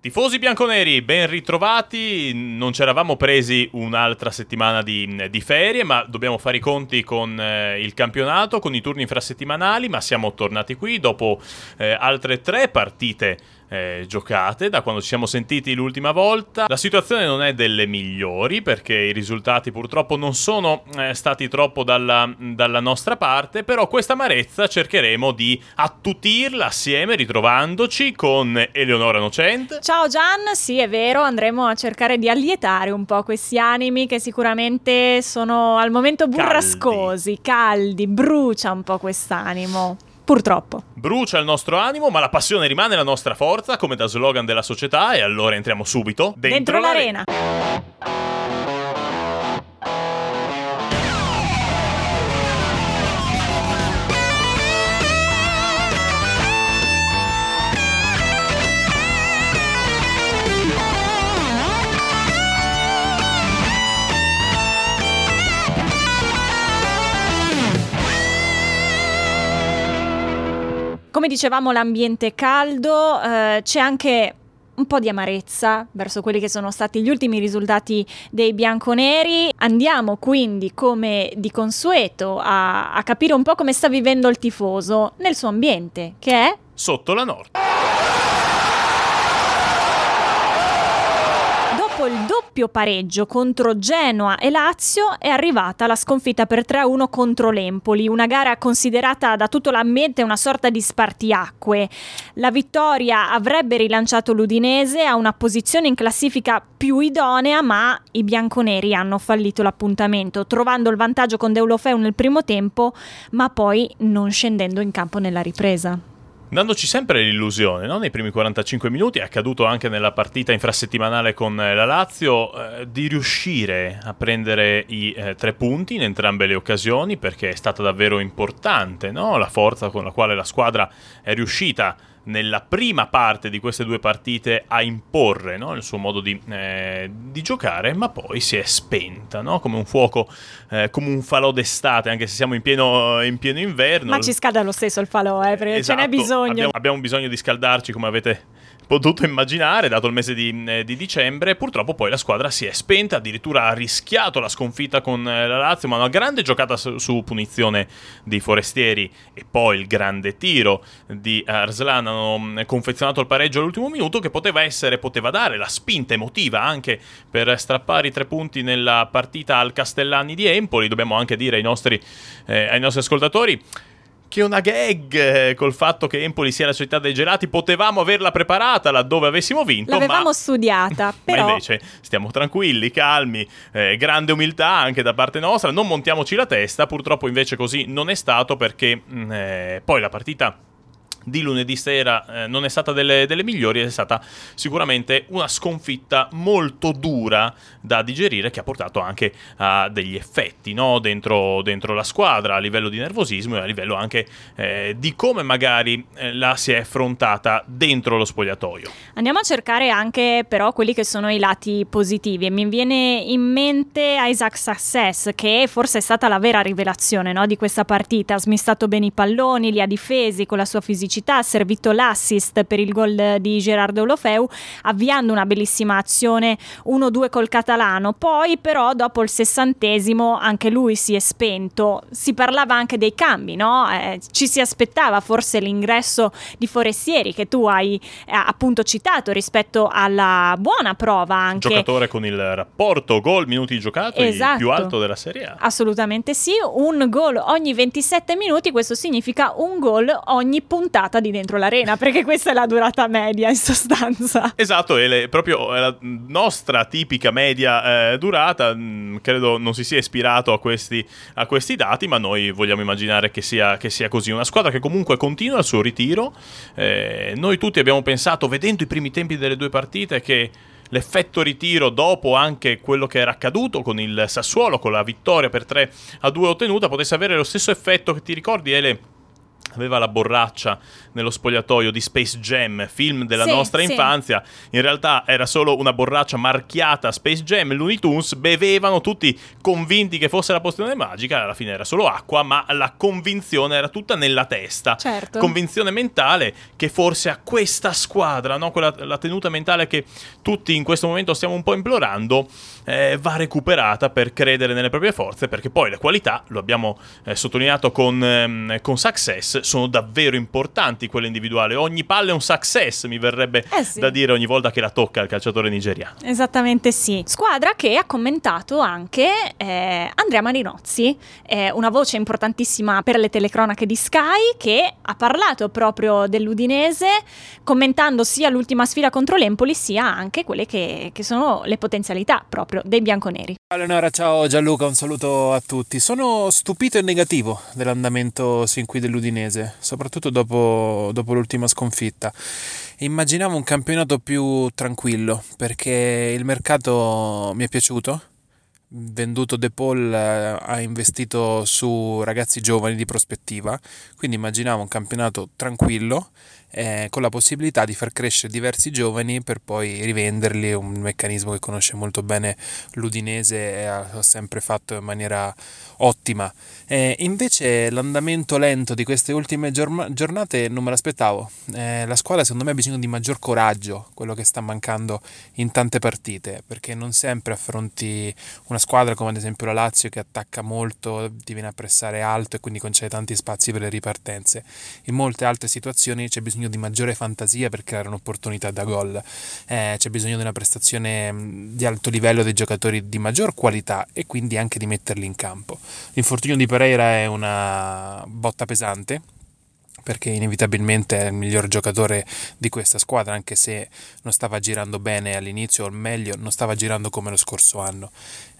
Tifosi bianconeri, ben ritrovati. Non ci eravamo presi un'altra settimana di, di, ferie, ma dobbiamo fare i conti con eh, il campionato, con i turni infrasettimanali. Ma siamo tornati qui dopo eh, altre tre partite eh, giocate da quando ci siamo sentiti l'ultima volta. La situazione non è delle migliori perché i risultati purtroppo non sono eh, stati troppo dalla, dalla, nostra parte, però questa amarezza cercheremo di attutirla assieme ritrovandoci con Eleonora Nocent. Ciao Gian, sì è vero, andremo a cercare di allietare un po' questi animi che sicuramente sono al momento burrascosi, caldi, caldi brucia un po' quest'animo. Purtroppo. Brucia il nostro animo, ma la passione rimane la nostra forza, come da slogan della società, e allora entriamo subito dentro, dentro l'arena. l'arena. Come dicevamo, l'ambiente è caldo, eh, c'è anche un po' di amarezza verso quelli che sono stati gli ultimi risultati dei bianconeri. Andiamo quindi, come di consueto, a, a capire un po' come sta vivendo il tifoso nel suo ambiente, che è sotto la nord. Dopo il doppio pareggio contro Genoa e Lazio è arrivata la sconfitta per 3-1 contro l'Empoli, una gara considerata da tutto l'ambiente una sorta di spartiacque. La vittoria avrebbe rilanciato l'Udinese a una posizione in classifica più idonea, ma i bianconeri hanno fallito l'appuntamento, trovando il vantaggio con Deulofeu nel primo tempo, ma poi non scendendo in campo nella ripresa dandoci sempre l'illusione, no? nei primi 45 minuti, è accaduto anche nella partita infrasettimanale con eh, la Lazio, eh, di riuscire a prendere i eh, tre punti in entrambe le occasioni perché è stata davvero importante no? la forza con la quale la squadra è riuscita nella prima parte di queste due partite a imporre no? il suo modo di, eh, di, giocare, ma poi si è spenta no? come un fuoco, eh, come un falò d'estate, anche se siamo in pieno, in pieno inverno. Ma ci scalda lo stesso il falò, eh, perché esatto, ce n'è esatto, bisogno. Abbiamo, abbiamo bisogno di scaldarci, come avete potuto immaginare, dato il mese di, eh, di, dicembre. Purtroppo poi la squadra si è spenta, addirittura ha rischiato la sconfitta con eh, la Lazio, ma una grande giocata su, su, punizione dei forestieri e poi il grande tiro di Arslan hanno mm, confezionato il pareggio all'ultimo minuto che poteva essere, poteva dare la spinta emotiva anche per strappare i tre punti nella partita al Castellani di Empoli. Dobbiamo anche dire ai nostri, eh, ai nostri ascoltatori che una gag eh, col fatto che Empoli sia la città dei gelati. Potevamo averla preparata laddove avessimo vinto. L'avevamo ma... studiata, però. ma invece stiamo tranquilli, calmi, eh, grande umiltà anche da parte nostra. Non montiamoci la testa. Purtroppo invece così non è stato perché mm, eh, poi la partita di lunedì sera eh, non è stata delle, delle, migliori, è stata sicuramente una sconfitta molto dura da digerire che ha portato anche a degli effetti no? dentro, dentro, la squadra a livello di nervosismo e a livello anche eh, di come magari eh, la si è affrontata dentro lo spogliatoio. Andiamo a cercare anche però quelli che sono i lati positivi e mi viene in mente Isaac Success che forse è stata la vera rivelazione no? di questa partita, ha smistato bene i palloni, li ha difesi con la sua fisicità velocità ha servito l'assist per il gol di Gerardo Olofeu, avviando una bellissima azione 1-2 col catalano. Poi però dopo il sessantesimo anche lui si è spento. Si parlava anche dei cambi, no? Eh, ci si aspettava forse l'ingresso di Forestieri che tu hai eh, appunto citato rispetto alla buona prova anche. Giocatore con il rapporto gol minuti giocati esatto. più alto della Serie A. Assolutamente sì, un gol ogni 27 minuti, questo significa un gol ogni puntata durata di dentro l'arena, perché questa è la durata media in sostanza. Esatto, è le, proprio è la nostra tipica media eh, durata, mm, credo non si sia ispirato a questi, a questi dati, ma noi vogliamo immaginare che sia, che sia, così. Una squadra che comunque continua il suo ritiro. Eh, noi tutti abbiamo pensato, vedendo i primi tempi delle due partite, che l'effetto ritiro dopo anche quello che era accaduto con il Sassuolo, con la vittoria per 3 a 2 ottenuta, potesse avere lo stesso effetto che ti ricordi, Ele? Aveva la borraccia nello spogliatoio di Space Jam, film della Sì, nostra sì. infanzia. In realtà era solo una borraccia marchiata Space Jam. Looney Tunes bevevano tutti convinti che fosse la pozione magica. Alla fine era solo acqua, ma la convinzione era tutta nella testa. Certo. Convinzione mentale che forse a questa squadra, no? Quella, la tenuta mentale che tutti in questo momento stiamo un po' implorando, eh, va recuperata per credere nelle proprie forze, perché poi le qualità, lo abbiamo eh, sottolineato con, ehm, con Success, sono davvero importanti quelle individuali. Ogni palla è un success, mi verrebbe Eh sì. da dire ogni volta che la tocca il calciatore nigeriano. Esattamente sì. Squadra che ha commentato anche eh, Andrea Marinozzi, eh, una voce importantissima per le telecronache di Sky, che ha parlato proprio dell'Udinese, commentando sia l'ultima sfida contro l'Empoli, sia anche quelle che, che sono le potenzialità proprio dei bianconeri. Eleonora, ciao Gianluca, un saluto a tutti. Sono stupito e negativo dell'andamento sin qui dell'Udinese, soprattutto dopo, dopo l'ultima sconfitta. Immaginavo un campionato più tranquillo perché il mercato mi è piaciuto. Venduto De Paul eh, ha investito su ragazzi giovani di prospettiva, quindi immaginavo un campionato tranquillo eh, con la possibilità di far crescere diversi giovani per poi rivenderli, un meccanismo che conosce molto bene l'Udinese e ha sempre fatto in maniera ottima. Eh, invece l'andamento lento di queste ultime giornate non me l'aspettavo. Eh, la squadra secondo me ha bisogno di maggior coraggio, quello che sta mancando in tante partite, perché non sempre affronti una squadra come ad esempio la Lazio che attacca molto, ti viene a pressare alto e quindi concede tanti spazi per le ripartenze. In molte altre situazioni c'è bisogno di maggiore fantasia per creare un'opportunità da gol. Eh, c'è bisogno di una prestazione mh, di alto livello dei giocatori di maggior qualità e quindi anche di metterli in campo. L'infortunio di Pereira è una botta pesante perché inevitabilmente è il miglior giocatore di questa squadra, anche se non stava girando bene all'inizio, o meglio, non stava girando come lo scorso anno.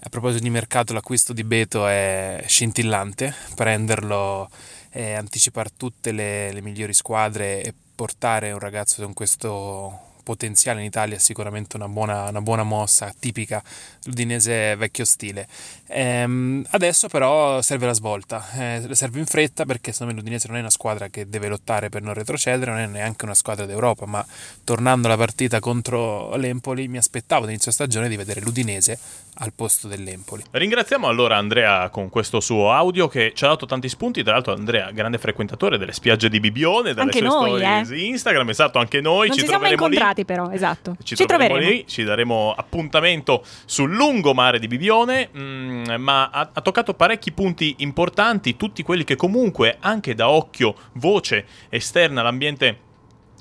A proposito di mercato, l'acquisto di Beto è scintillante, prenderlo e anticipare tutte le, le migliori squadre e portare un ragazzo con questo potenziale in Italia è sicuramente una buona, una buona mossa tipica l'udinese vecchio stile. Ehm, adesso però serve la svolta, eh, serve in fretta perché secondo me l'Udinese non è una squadra che deve lottare per non retrocedere, non è neanche una squadra d'Europa, ma tornando alla partita contro l'Empoli mi aspettavo all'inizio stagione di vedere l'Udinese al posto dell'Empoli. Ringraziamo allora Andrea con questo suo audio che ci ha dato tanti spunti. Tra l'altro, Andrea, grande frequentatore delle spiagge di Bibione, dalle Anche sue noi, stories eh. Instagram. Esatto, anche noi non ci, ci siamo troveremo lì. incontrati però, esatto. Ci, Ci, troveremo, troveremo. lì, ci daremo appuntamento sul lungomare di Bibione, mm, ma ha, ha toccato parecchi punti importanti, tutti quelli che comunque anche da occhio, voce esterna all'ambiente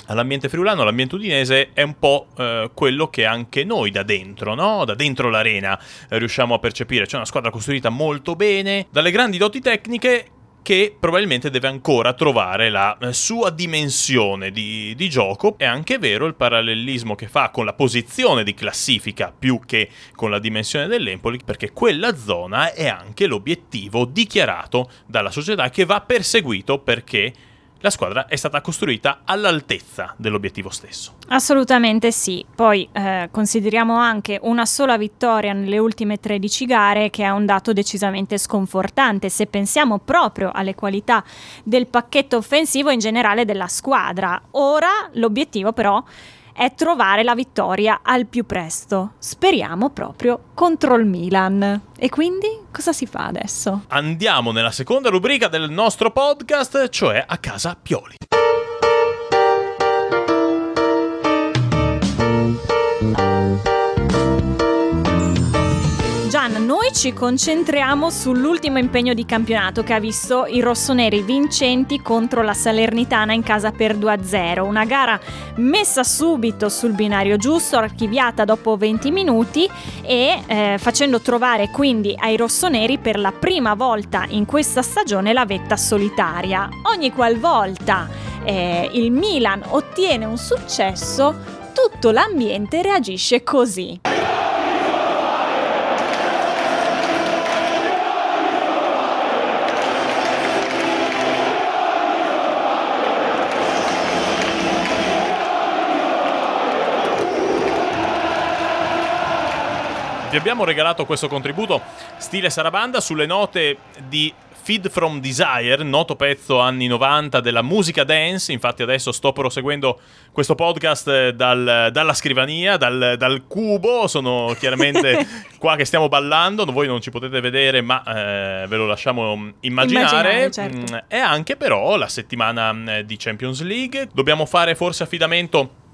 all'ambiente friulano, all'ambiente udinese è un po' eh, quello che anche noi da dentro, no? Da dentro l'arena eh, riusciamo a percepire. C'è una squadra costruita molto bene, dalle grandi doti tecniche che probabilmente deve ancora trovare la eh, sua dimensione di, di gioco. È anche vero il parallelismo che fa con la posizione di classifica più che con la dimensione dell'Empoli, perché quella zona è anche l'obiettivo dichiarato dalla società che va perseguito perché la squadra è stata costruita all'altezza dell'obiettivo stesso. Assolutamente sì. Poi eh, consideriamo anche una sola vittoria nelle ultime 13 gare, che è un dato decisamente sconfortante se pensiamo proprio alle qualità del pacchetto offensivo in generale della squadra. Ora l'obiettivo però è trovare la vittoria al più presto. Speriamo proprio contro il Milan. E quindi cosa si fa adesso? Andiamo nella seconda rubrica del nostro podcast, cioè a casa Pioli. Ci concentriamo sull'ultimo impegno di campionato che ha visto i rossoneri vincenti contro la Salernitana in casa per 2-0. Una gara messa subito sul binario giusto, archiviata dopo 20 minuti e eh, facendo trovare quindi ai rossoneri per la prima volta in questa stagione la vetta solitaria. Ogni qualvolta eh, il Milan ottiene un successo, tutto l'ambiente reagisce così. Abbiamo regalato questo contributo stile Sarabanda sulle note di Feed from Desire, noto pezzo anni 90 della musica dance. Infatti, adesso sto proseguendo questo podcast eh, dal, dalla scrivania, dal, dal, cubo. Sono chiaramente qua che stiamo ballando. Voi non ci potete vedere, ma eh, ve lo lasciamo immaginare. immaginare certo. mm, è anche però la settimana mm, di Champions League. Dobbiamo fare forse affidamento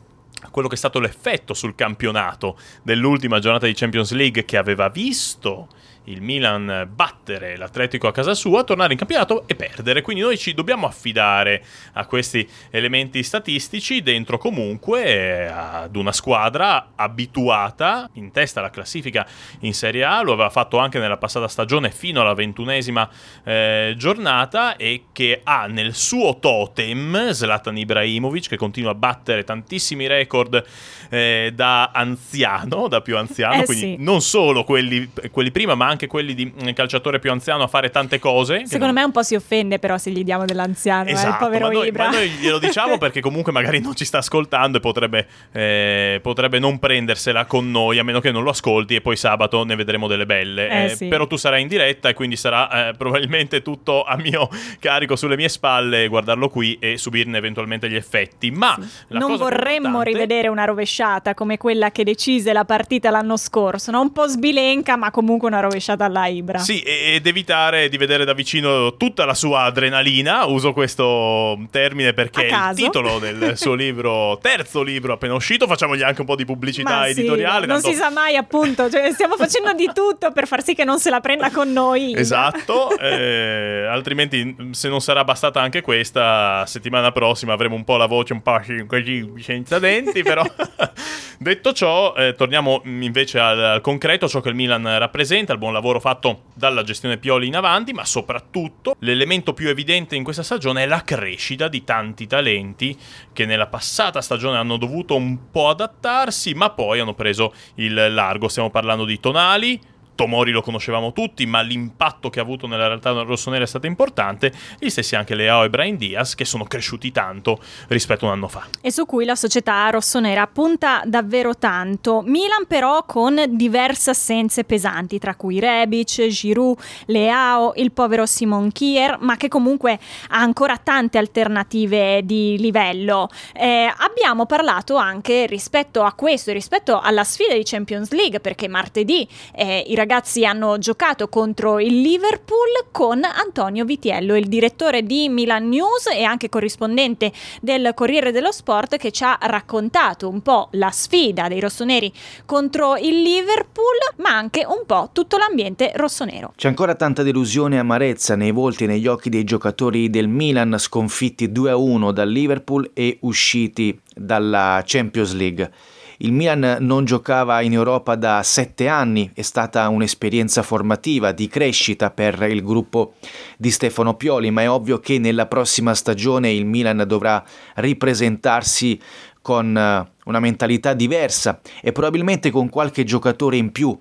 quello che è stato l'effetto sul campionato dell'ultima giornata di Champions League che aveva visto il Milan battere l'Atletico a casa sua, tornare in campionato e perdere. Quindi noi ci dobbiamo affidare a questi elementi statistici dentro comunque ad una squadra abituata in testa alla classifica in Serie A, lo aveva fatto anche nella passata stagione fino alla ventunesima eh, giornata e che ha nel suo totem Zlatan Ibrahimovic che continua a battere tantissimi record eh, da anziano, da più anziano, eh quindi sì. non solo quelli, quelli prima ma anche anche quelli di mm, calciatore più anziano a fare tante cose. Secondo non... me un po' si offende però se gli diamo dell'anziano, esatto, eh, il esatto, povero ma noi, Ibra. Ma noi glielo diciamo perché comunque magari non ci sta ascoltando e potrebbe, eh, potrebbe, non prendersela con noi a meno che non lo ascolti e poi sabato ne vedremo delle belle. Eh, eh, sì. Però tu sarai in diretta e quindi sarà eh, probabilmente tutto a mio carico sulle mie spalle guardarlo qui e subirne eventualmente gli effetti. Ma sì. non vorremmo importante... rivedere una rovesciata come quella che decise la partita l'anno scorso, no? un po' sbilenca ma comunque una rovesciata rovesciata alla Ibra. Sì, ed evitare di vedere da vicino tutta la sua adrenalina. Uso questo termine perché è il titolo del suo libro, terzo libro appena uscito. Facciamogli anche un po' di pubblicità Ma editoriale. Sì, non tanto... si sa mai, appunto. Cioè, stiamo facendo di tutto per far sì che non se la prenda con noi. Esatto. eh, altrimenti, se non sarà bastata anche questa, settimana prossima avremo un po' la voce un po' così senza denti. Però, detto ciò, eh, torniamo invece al, al concreto, ciò che il Milan rappresenta, il buon lavoro fatto dalla gestione Pioli in avanti, ma soprattutto l'elemento più evidente in questa stagione è la crescita di tanti talenti che nella passata stagione hanno dovuto un po' adattarsi, ma poi hanno preso il largo. Stiamo parlando di Tonali, Tomori lo conoscevamo tutti, ma l'impatto che ha avuto nella realtà rossonera è stato importante. Gli stessi anche Leao e Brian Diaz, che sono cresciuti tanto rispetto a un anno fa. E su cui la società rossonera punta davvero tanto. Milan, però, con diverse assenze pesanti, tra cui Rebic, Giroud, Leao, il povero Simon Kier, ma che comunque ha ancora tante alternative di livello. Eh, abbiamo parlato anche rispetto a questo, rispetto alla sfida di Champions League, perché martedì eh, i ragazzi hanno giocato contro il Liverpool con Antonio Vitiello, il direttore di Milan News e anche corrispondente del Corriere dello Sport che ci ha raccontato un po' la sfida dei rossoneri contro il Liverpool, ma anche un po' tutto l'ambiente rossonero. C'è ancora tanta delusione e amarezza nei volti e negli occhi dei giocatori del Milan sconfitti 2-1 dal Liverpool e usciti dalla Champions League. Il Milan non giocava in Europa da sette anni, è stata un'esperienza formativa di crescita per il gruppo di Stefano Pioli, ma è ovvio che nella prossima stagione il Milan dovrà ripresentarsi con eh, una mentalità diversa e probabilmente con qualche giocatore in più,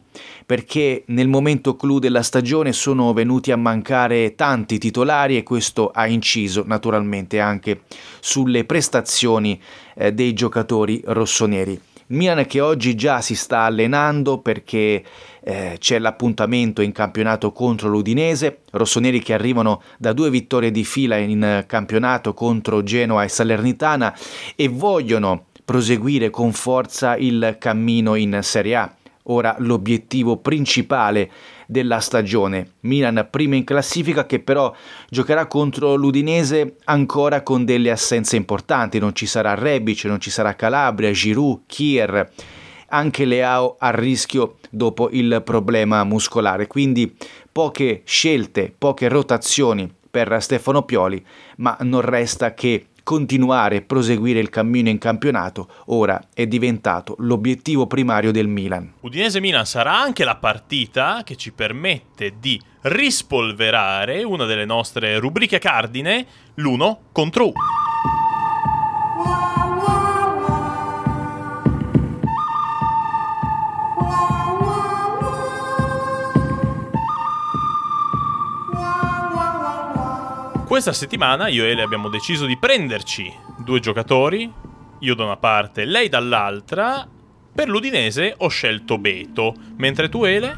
perché nel momento clou della stagione sono venuti a mancare tanti titolari e questo ha inciso naturalmente anche sulle prestazioni eh, dei giocatori rossoneri. Milan che oggi già si sta allenando perché eh, c'è l'appuntamento in campionato contro l'Udinese, rossoneri che arrivano da due vittorie di fila in campionato contro Genoa e Salernitana e vogliono proseguire con forza il cammino in Serie A. Ora l'obiettivo principale della stagione. Milan prima in classifica che però giocherà contro l'Udinese ancora con delle assenze importanti. Non ci sarà Rebic, non ci sarà Calabria, Giroud, Kier, anche Leao a rischio dopo il problema muscolare. Quindi poche scelte, poche rotazioni per Stefano Pioli, ma non resta che continuare e proseguire il cammino in campionato ora è diventato l'obiettivo primario del Milan. Udinese-Milan sarà anche la partita che ci permette di rispolverare una delle nostre rubriche cardine, l'uno contro uno. Questa settimana io e Ele abbiamo deciso di prenderci due giocatori, io da una parte, lei dall'altra. Per l'Udinese ho scelto Beto, mentre tu Ele?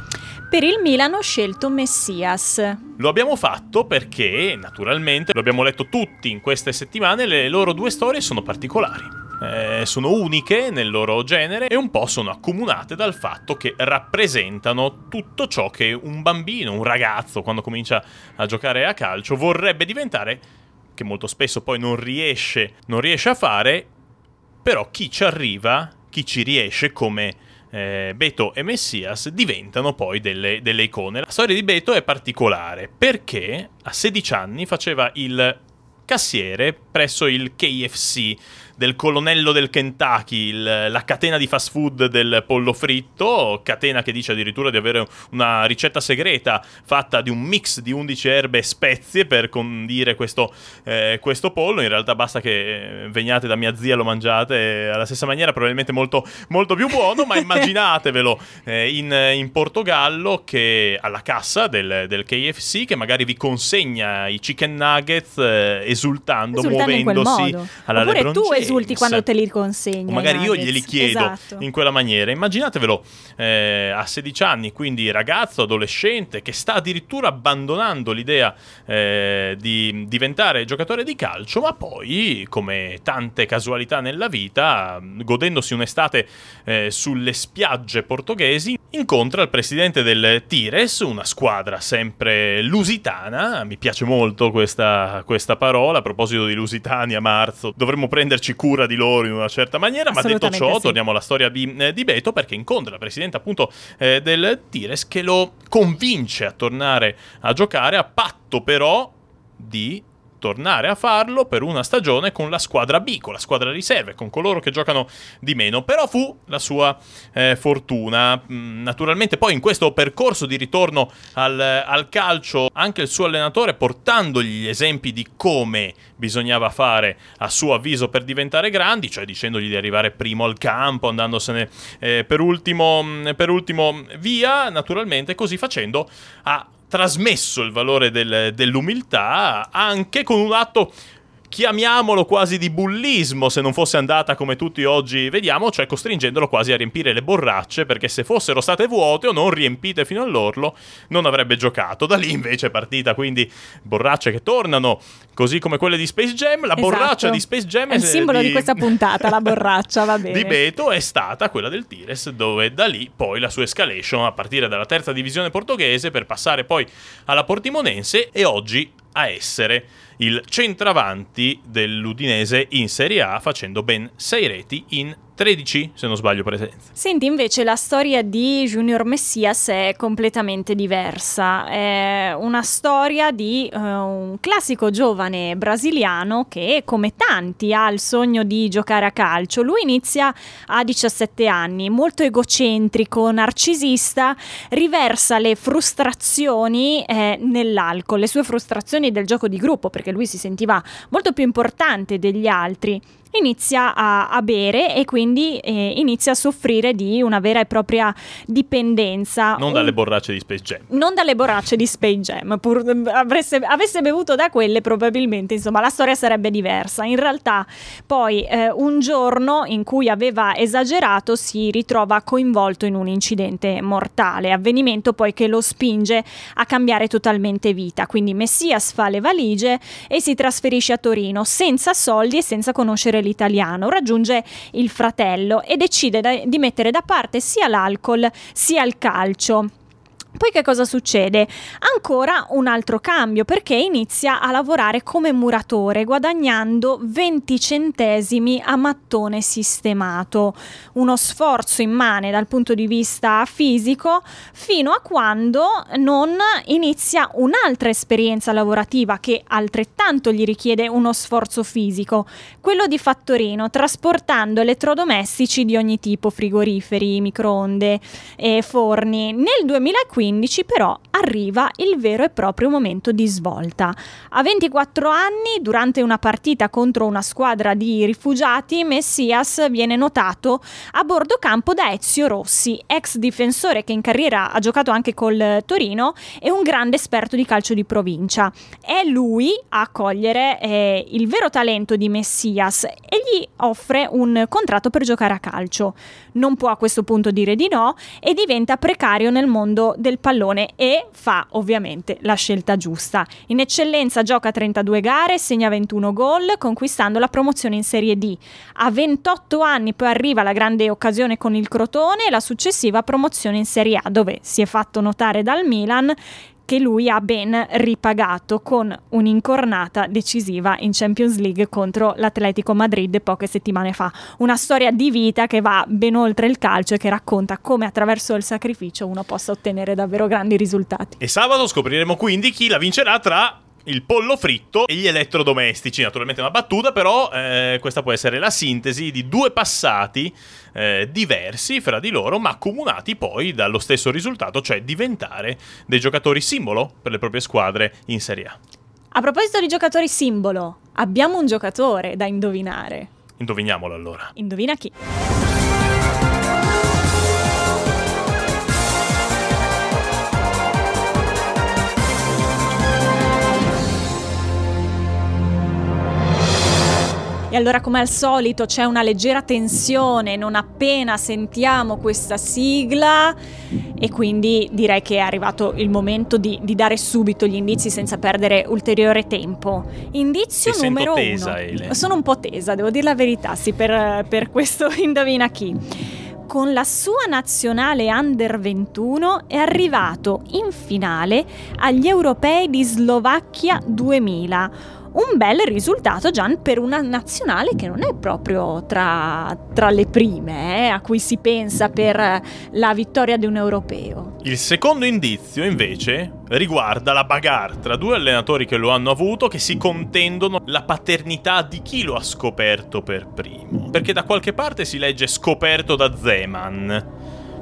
per il Milan ho scelto Messias. Lo abbiamo fatto perché, naturalmente, lo abbiamo letto tutti in queste settimane, le loro due storie sono particolari. Eh, sono uniche nel loro genere e un po' sono accomunate dal fatto che rappresentano tutto ciò che un bambino, un ragazzo, quando comincia a giocare a calcio, vorrebbe diventare, che molto spesso poi non riesce, non riesce a fare, però chi ci arriva, chi ci riesce come eh, Beto e Messias diventano poi delle, delle icone. La storia di Beto è particolare perché a 16 anni faceva il cassiere presso il KFC del colonnello del Kentucky, il, la catena di fast food del pollo fritto, catena che dice addirittura di avere una ricetta segreta fatta di un mix di 11 erbe e spezie per condire questo, eh, questo pollo. In realtà basta che veniate da mia zia e lo mangiate alla stessa maniera, probabilmente molto, molto più buono, ma immaginatevelo eh, in, in, Portogallo che alla cassa del, del, KFC che magari vi consegna i chicken nuggets eh, esultando, esultando muovendosi alla Oppure LeBron tu Esulti quando te li consegna. O magari io glieli chiedo esatto. in quella maniera. Immaginatevelo eh, a 16 anni, quindi ragazzo, adolescente, che sta addirittura abbandonando l'idea eh, di diventare giocatore di calcio, ma poi, come tante casualità nella vita, godendosi un'estate eh, sulle spiagge portoghesi, incontra il presidente del Tires, una squadra sempre lusitana. Mi piace molto questa, questa parola. A proposito di lusitani a marzo, dovremmo prenderci cura di loro in una certa maniera. Ma detto ciò, sì. torniamo alla storia di, eh, di, Beto, perché incontra il presidente appunto eh, del Tires che lo convince a tornare a giocare, a patto però di tornare a farlo per una stagione con la squadra B, con la squadra riserve, con coloro che giocano di meno. Però fu la sua eh, fortuna. Mm, naturalmente poi in questo percorso di ritorno al, al, calcio anche il suo allenatore portandogli gli esempi di come bisognava fare a suo avviso per diventare grandi, cioè dicendogli di arrivare primo al campo, andandosene eh, per, ultimo, mm, per ultimo via, naturalmente così facendo ha trasmesso il valore del, dell'umiltà anche con un atto chiamiamolo quasi di bullismo se non fosse andata come tutti oggi vediamo, cioè costringendolo quasi a riempire le borracce perché se fossero state vuote o non riempite fino all'orlo non avrebbe giocato. Da lì invece è partita quindi borracce che tornano, così come quelle di Space Jam, la esatto. borraccia di Space Jam è il simbolo di, di questa puntata, la borraccia, va bene. Di Beto è stata quella del Tires dove da lì poi la sua escalation a partire dalla terza divisione portoghese per passare poi alla Portimonense e oggi a essere il centravanti dell'Udinese in Serie A facendo ben 6 reti in 13, se non sbaglio, presenze. Senti, invece la storia di Junior Messias è completamente diversa. È una storia di uh, un classico giovane brasiliano che, come tanti, ha il sogno di giocare a calcio. Lui inizia a 17 anni, molto egocentrico, narcisista, riversa le frustrazioni eh, nell'alcol, le sue frustrazioni del gioco di gruppo, perché lui si sentiva molto più importante degli altri inizia a, a bere e quindi eh, inizia a soffrire di una vera e propria dipendenza. Non dalle borracce di Space Jam. Non dalle borracce di Space Jam, pur, avresse, avesse bevuto da quelle probabilmente insomma la storia sarebbe diversa. In realtà poi eh, un giorno in cui aveva esagerato si ritrova coinvolto in un incidente mortale, avvenimento poi che lo spinge a cambiare totalmente vita. Quindi Messias fa le valigie e si trasferisce a Torino senza soldi e senza conoscere l'italiano, raggiunge il fratello e decide da, di mettere da parte sia l'alcol sia il calcio. Poi che cosa succede? Ancora un altro cambio perché inizia a lavorare come muratore guadagnando 20 centesimi a mattone sistemato. Uno sforzo immane dal punto di vista fisico fino a quando non inizia un'altra esperienza lavorativa che altrettanto gli richiede uno sforzo fisico, quello di fattorino, trasportando elettrodomestici di ogni tipo, frigoriferi, microonde, e forni. Nel 2015 2015 però arriva il vero e proprio momento di svolta. A 24 anni, durante una partita contro una squadra di rifugiati, Messias viene notato a bordo campo da Ezio Rossi, ex difensore che in carriera ha giocato anche col Torino e un grande esperto di calcio di provincia. È lui a cogliere eh, il vero talento di Messias e gli offre un contratto per giocare a calcio. Non può a questo punto dire di no e diventa precario nel mondo del del pallone e fa ovviamente la scelta giusta. In eccellenza gioca 32 gare, segna 21 gol, conquistando la promozione in Serie D. A 28 anni poi arriva la grande occasione con il Crotone e la successiva promozione in Serie A, dove si è fatto notare dal Milan che lui ha ben ripagato con un'incornata decisiva in Champions League contro l'Atletico Madrid poche settimane fa. Una storia di vita che va ben oltre il calcio e che racconta come attraverso il sacrificio uno possa ottenere davvero grandi risultati. E sabato scopriremo quindi chi la vincerà tra il pollo fritto e gli elettrodomestici. Naturalmente una battuta, però eh, questa può essere la sintesi di due passati eh, diversi fra di loro, ma accomunati poi dallo stesso risultato, cioè diventare dei giocatori simbolo per le proprie squadre in Serie A. A proposito di giocatori simbolo, abbiamo un giocatore da indovinare. Indoviniamolo allora. Indovina chi? E allora, come al solito, c'è una leggera tensione non appena sentiamo questa sigla. E quindi direi che è arrivato il momento di, di dare subito gli indizi senza perdere ulteriore tempo. Indizio Ti numero tesa, uno. Ele. Sono un po' tesa, devo dire la verità, sì, per, per questo indovina chi. Con la sua nazionale under 21 è arrivato in finale agli europei di Slovacchia 2000 un bel risultato Gian per una nazionale che non è proprio tra, tra le prime eh, a cui si pensa per la vittoria di un europeo. Il secondo indizio, invece, riguarda la bagarre tra due allenatori che lo hanno avuto che si contendono la paternità di chi lo ha scoperto per primo. Perché da qualche parte si legge scoperto da Zeman,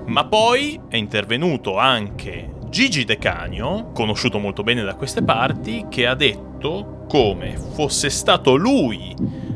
ma poi è intervenuto anche Gigi De Canio, conosciuto molto bene da queste parti, che ha detto come fosse stato lui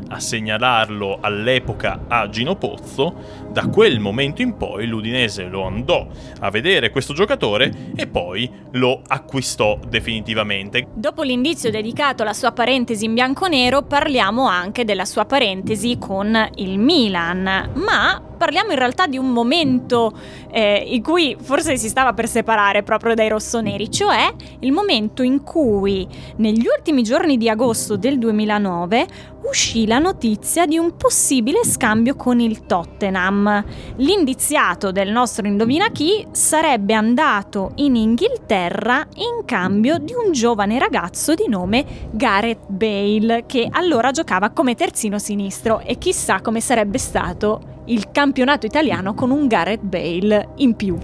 a segnalarlo all'epoca a Gino Pozzo, da quel momento in poi l'Udinese lo andò a vedere questo giocatore e poi lo acquistò definitivamente. Dopo l'indizio dedicato alla sua parentesi in bianconero, parliamo anche della sua parentesi con il Milan, ma parliamo in realtà di un momento eh, in cui forse si stava per separare proprio dai rossoneri, cioè il momento in cui negli ultimi giorni di agosto del 2009 uscì la notizia di un possibile scambio con il Tottenham. L'indiziato del nostro Indovina chi sarebbe andato in Inghilterra in cambio di un giovane ragazzo di nome Gareth Bale, che allora giocava come terzino sinistro e chissà come sarebbe stato il campionato italiano con un Gareth Bale in più.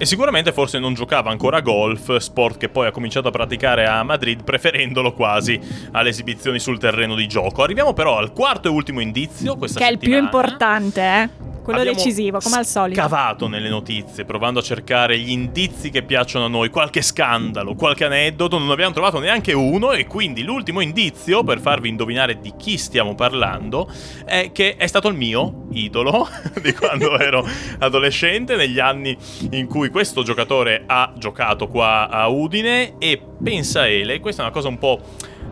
E sicuramente forse non giocava ancora a golf, sport che poi ha cominciato a praticare a Madrid, preferendolo quasi alle esibizioni sul terreno di gioco. Arriviamo però al quarto e ultimo indizio questa che è il più settimana. importante, eh? Quello Abbiamo decisivo, come al solito. Scavato nelle notizie, provando a cercare gli indizi che piacciono a noi, qualche scandalo, qualche aneddoto, non abbiamo trovato neanche uno e quindi l'ultimo indizio per farvi indovinare di chi stiamo parlando è che è stato il mio idolo di quando ero adolescente, negli anni in cui questo giocatore ha giocato qua a Udine e pensa Ele, questa è una cosa un po'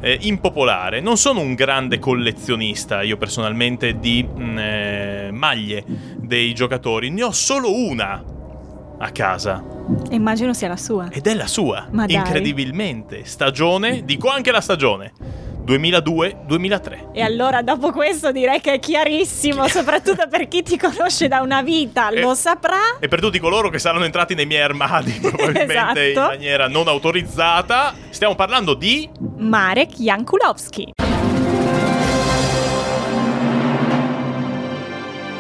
eh, impopolare. Non sono un grande collezionista, io personalmente, di mh, eh, maglie dei giocatori. Ne ho solo una a casa. Immagino sia la sua. Ed è la sua. Ma dai. Incredibilmente. Stagione, dico anche la stagione. 2002-2003. E allora dopo questo direi che è chiarissimo, soprattutto per chi ti conosce da una vita, E- lo saprà. E per tutti coloro che saranno entrati nei miei armadi, probabilmente in Esatto. maniera non autorizzata, stiamo parlando di Marek Jankulowski.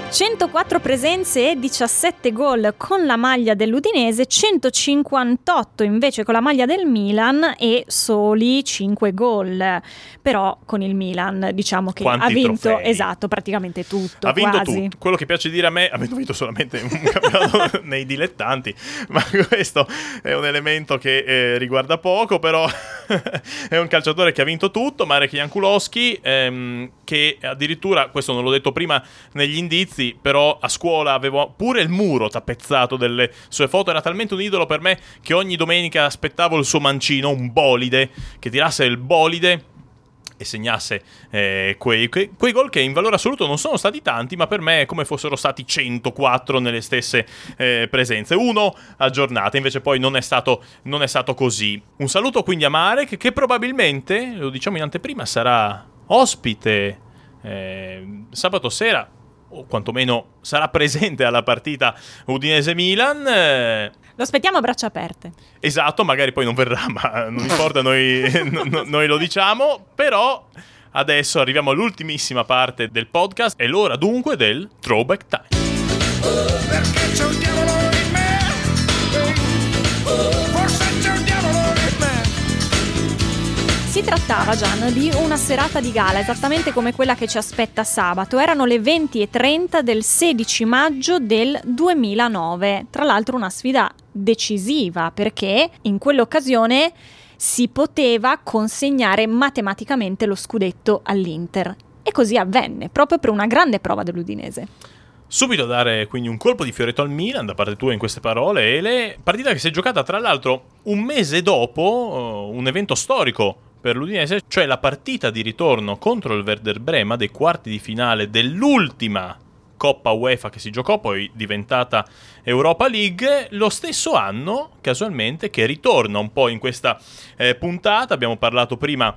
104 presenze e 17 gol con la maglia dell'Udinese, 158 invece con la maglia del Milan e soli 5 gol. Però con il Milan diciamo che Quanti ha vinto trofei? esatto, praticamente tutto. Ha vinto quasi. tutto. Quello che piace dire a me, avendo vinto solamente un campionato nei dilettanti, ma questo è un elemento che eh, riguarda poco, però è un calciatore che ha vinto tutto, Marek Jankulowski, ehm, che addirittura, questo non l'ho detto prima negli indizi, però a scuola avevo pure il muro tappezzato delle sue foto, era talmente un idolo per me che ogni domenica aspettavo il suo mancino, un bolide, che tirasse il bolide e segnasse eh, quei, quei, quei, gol che in valore assoluto non sono stati tanti, ma per me è come fossero stati 104 nelle stesse eh, presenze, uno a giornata, invece poi non è, stato, non è stato così. Un saluto quindi a Marek che probabilmente, lo diciamo in anteprima, sarà ospite eh, sabato sera o quantomeno sarà presente alla partita Udinese-Milan. Eh, lo aspettiamo a braccia aperte. Esatto, magari poi non verrà, ma non importa, noi, no, noi lo diciamo, però adesso arriviamo all'ultimissima parte del podcast, è l'ora dunque del Throwback Time. perché Si trattava, Gian, di una serata di gala, esattamente come quella che ci aspetta sabato. Erano le 20.30 del 16 maggio del 2009. Tra l'altro una sfida decisiva perché in quell'occasione si poteva consegnare matematicamente lo scudetto all'Inter. E così avvenne, proprio per una grande prova dell'Udinese. Subito dare quindi un colpo di fioretto al Milan da parte tua in queste parole, Ele. Partita che si è giocata tra l'altro un mese dopo uh, un evento storico per l'Udinese, cioè la partita di ritorno contro il Werder Brema dei quarti di finale dell'ultima Coppa UEFA che si giocò, poi diventata Europa League, lo stesso anno, casualmente, che ritorna un po' in questa eh, puntata. Abbiamo parlato prima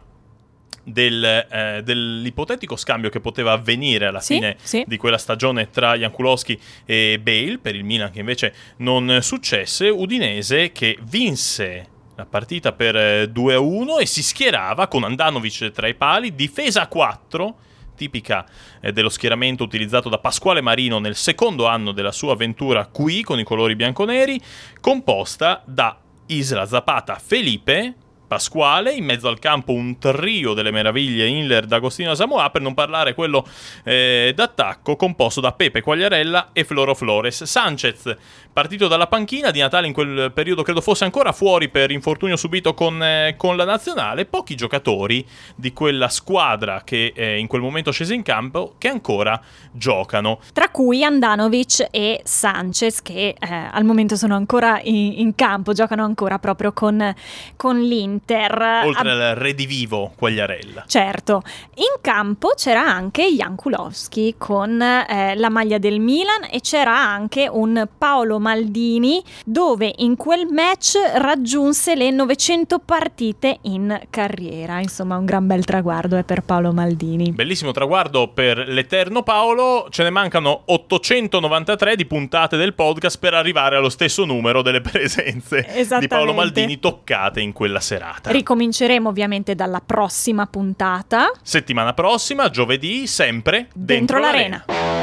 del, eh, dell'ipotetico scambio che poteva avvenire alla sì, fine sì. di quella stagione tra Jankulowski e Bale per il Milan che invece non successe, Udinese che vinse la partita per 2-1 eh, e si schierava con Andanovic tra i pali, difesa a 4 tipica eh, dello schieramento utilizzato da Pasquale Marino nel secondo anno della sua avventura qui con i colori bianconeri, composta da Isla Zapata Felipe, Pasquale, in mezzo al campo un trio delle meraviglie Inler d'Agostino Samoa, per non parlare quello eh, d'attacco composto da Pepe Quagliarella e Floro Flores. Sanchez, partito dalla panchina di Natale in quel periodo, credo fosse ancora fuori per infortunio subito con, eh, con la nazionale, pochi giocatori di quella squadra che eh, in quel momento scese in campo che ancora giocano. Tra cui Andanovic e Sanchez che eh, al momento sono ancora in, in, campo, giocano ancora proprio con, con l'Inter. Inter. Oltre al redivivo Quagliarella. Certo. In campo c'era anche Jan Kulowski con eh, la maglia del Milan e c'era anche un Paolo Maldini dove in quel match raggiunse le 900 partite in carriera. Insomma, un gran bel traguardo è per Paolo Maldini. Bellissimo traguardo per l'eterno Paolo. Ce ne mancano 893 di puntate del podcast per arrivare allo stesso numero delle presenze di Paolo Maldini toccate in quella serata serata. Ricominceremo ovviamente dalla prossima puntata. Settimana prossima, giovedì, sempre dentro, dentro l'arena. l'arena.